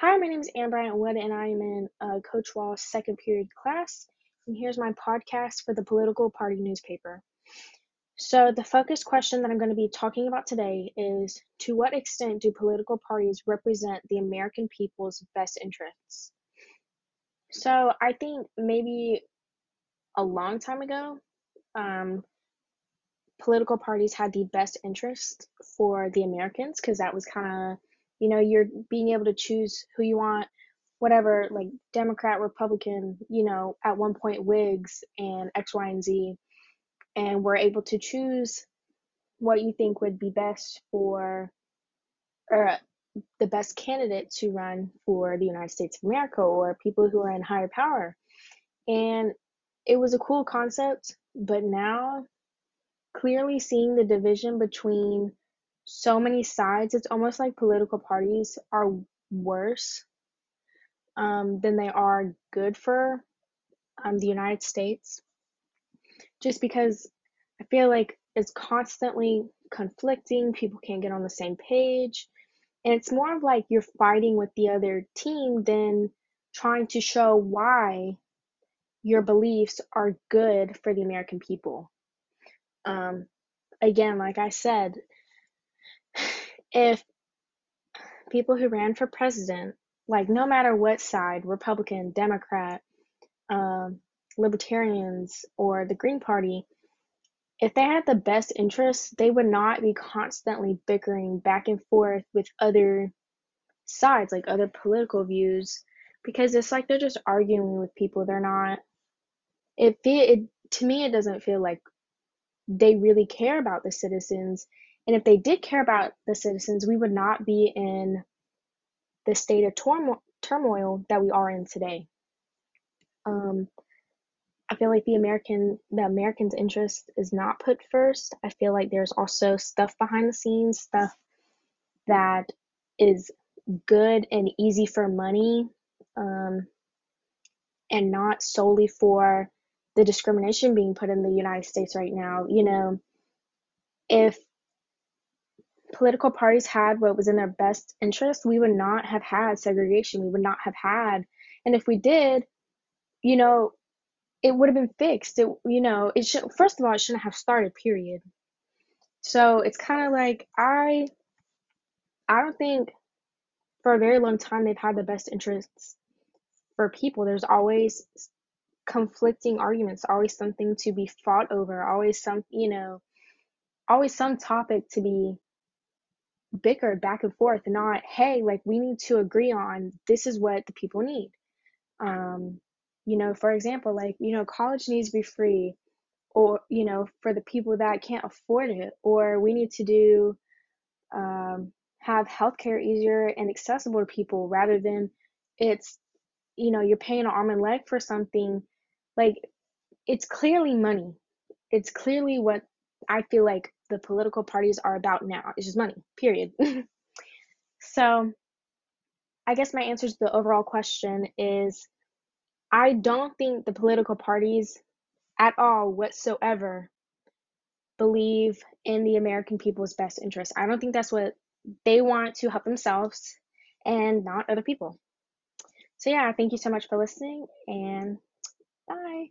Hi, my name is Anne Bryant Wood, and I am in uh, Coach Wall's second period class. And here's my podcast for the political party newspaper. So, the focus question that I'm going to be talking about today is To what extent do political parties represent the American people's best interests? So, I think maybe a long time ago, um, political parties had the best interest for the Americans because that was kind of you know, you're being able to choose who you want, whatever, like Democrat, Republican, you know, at one point Whigs and X, Y, and Z. And we're able to choose what you think would be best for, or uh, the best candidate to run for the United States of America or people who are in higher power. And it was a cool concept, but now clearly seeing the division between so many sides. It's almost like political parties are worse um, than they are good for um, the United States. Just because I feel like it's constantly conflicting, people can't get on the same page. And it's more of like you're fighting with the other team than trying to show why your beliefs are good for the American people. Um, again, like I said, if people who ran for president, like no matter what side, Republican, Democrat, um, Libertarians, or the Green Party, if they had the best interests, they would not be constantly bickering back and forth with other sides, like other political views, because it's like they're just arguing with people. They're not. It, it to me, it doesn't feel like they really care about the citizens and if they did care about the citizens, we would not be in the state of turmo- turmoil that we are in today. Um, I feel like the American the Americans' interest is not put first. I feel like there's also stuff behind the scenes, stuff that is good and easy for money, um, and not solely for the discrimination being put in the United States right now. You know, if political parties had what was in their best interest, we would not have had segregation. We would not have had, and if we did, you know, it would have been fixed. It, you know, it should. First of all, it shouldn't have started. Period. So it's kind of like I, I don't think for a very long time they've had the best interests for people. There's always conflicting arguments, always something to be fought over, always some, you know, always some topic to be bickered back and forth, and not, hey, like we need to agree on this is what the people need. Um, you know, for example, like, you know, college needs to be free, or, you know, for the people that can't afford it, or we need to do, um, have healthcare easier and accessible to people rather than it's, you know, you're paying an arm and leg for something. Like, it's clearly money. It's clearly what I feel like the political parties are about now. It's just money, period. so, I guess my answer to the overall question is I don't think the political parties at all whatsoever believe in the American people's best interest. I don't think that's what they want to help themselves and not other people. So, yeah, thank you so much for listening and bye.